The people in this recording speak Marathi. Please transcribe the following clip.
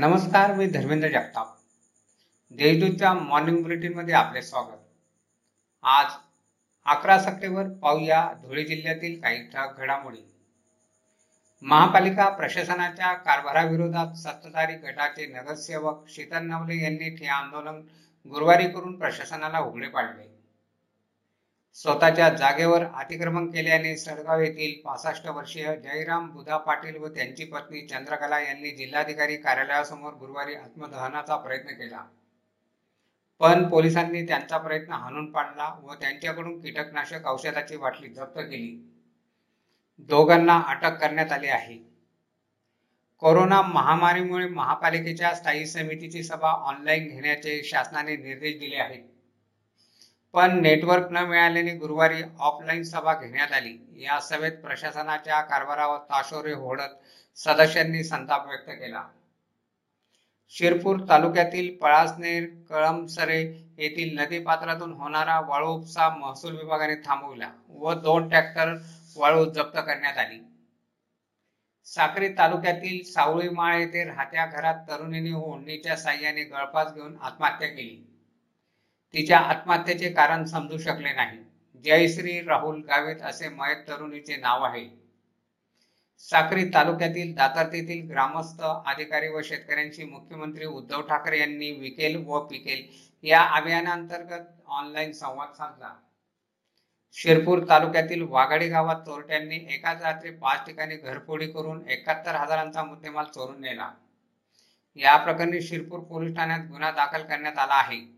नमस्कार मी धर्मेंद्र जगताप. देशदूतच्या मॉर्निंग बुलेटिनमध्ये आपले स्वागत. आज अकरा सप्टेंबर पाहूया धुळे जिल्ह्यातील काही ठळक घडामोडी. महापालिका प्रशासनाच्या कारभाराविरोधात सत्ताधारी गटाचे नगरसेवक शीतल नवले यांनी ठे आंदोलन गुरुवारी करून प्रशासनाला उघडे पाडले. स्वतःच्या जागेवर अतिक्रमण केल्याने सडगाव येथील पासष्ट वर्षीय जयराम बुधा पाटील व त्यांची पत्नी चंद्रकला यांनी जिल्हाधिकारी कार्यालयासमोर गुरुवारी आत्मदहनाचा प्रयत्न केला. पण पोलिसांनी त्यांचा प्रयत्न हाणून पाडला व त्यांच्याकडून कीटकनाशक औषधाची बाटली जप्त केली. दोघांना अटक करण्यात आली आहे. कोरोना महामारीमुळे महापालिकेच्या स्थायी समितीची सभा ऑनलाईन घेण्याचे शासनाने निर्देश दिले आहेत. पण नेटवर्क न मिळाल्याने गुरुवारी ऑफलाईन सभा घेण्यात आली. या सभेत प्रशासनाच्या कारभारावर ताशोरे होडत सदस्यांनी संताप व्यक्त केला. शिरपूर तालुक्यातील पळासनेर कळमसरे येथील नदीपात्रातून होणारा वाळू उपसा महसूल विभागाने थांबविला व दोन ट्रॅक्टर वाळू जप्त करण्यात आली. साक्री तालुक्यातील सावळीमाळ येथे राहत्या घरात तरुणीने ओढणीच्या साह्याने गळफास घेऊन आत्महत्या केली. तिच्या आत्महत्येचे कारण समजू शकले नाही. जयश्री राहुल गावित असे मयत तरुणीचे नाव आहे. साक्री तालुक्यातील दातर्तीतील ग्रामस्थ अधिकारी व शेतकऱ्यांशी मुख्यमंत्री उद्धव ठाकरे यांनी विकेल व पिकेल या अभियानांतर्गत ऑनलाईन संवाद साधला. शिरपूर तालुक्यातील वाघाडी गावात चोरट्यांनी एकाच रात्री पाच ठिकाणी घरफोडी करून एकाहत्तर हजारांचा मुद्देमाल चोरून नेला. या प्रकरणी शिरपूर पोलीस ठाण्यात गुन्हा दाखल करण्यात आला आहे.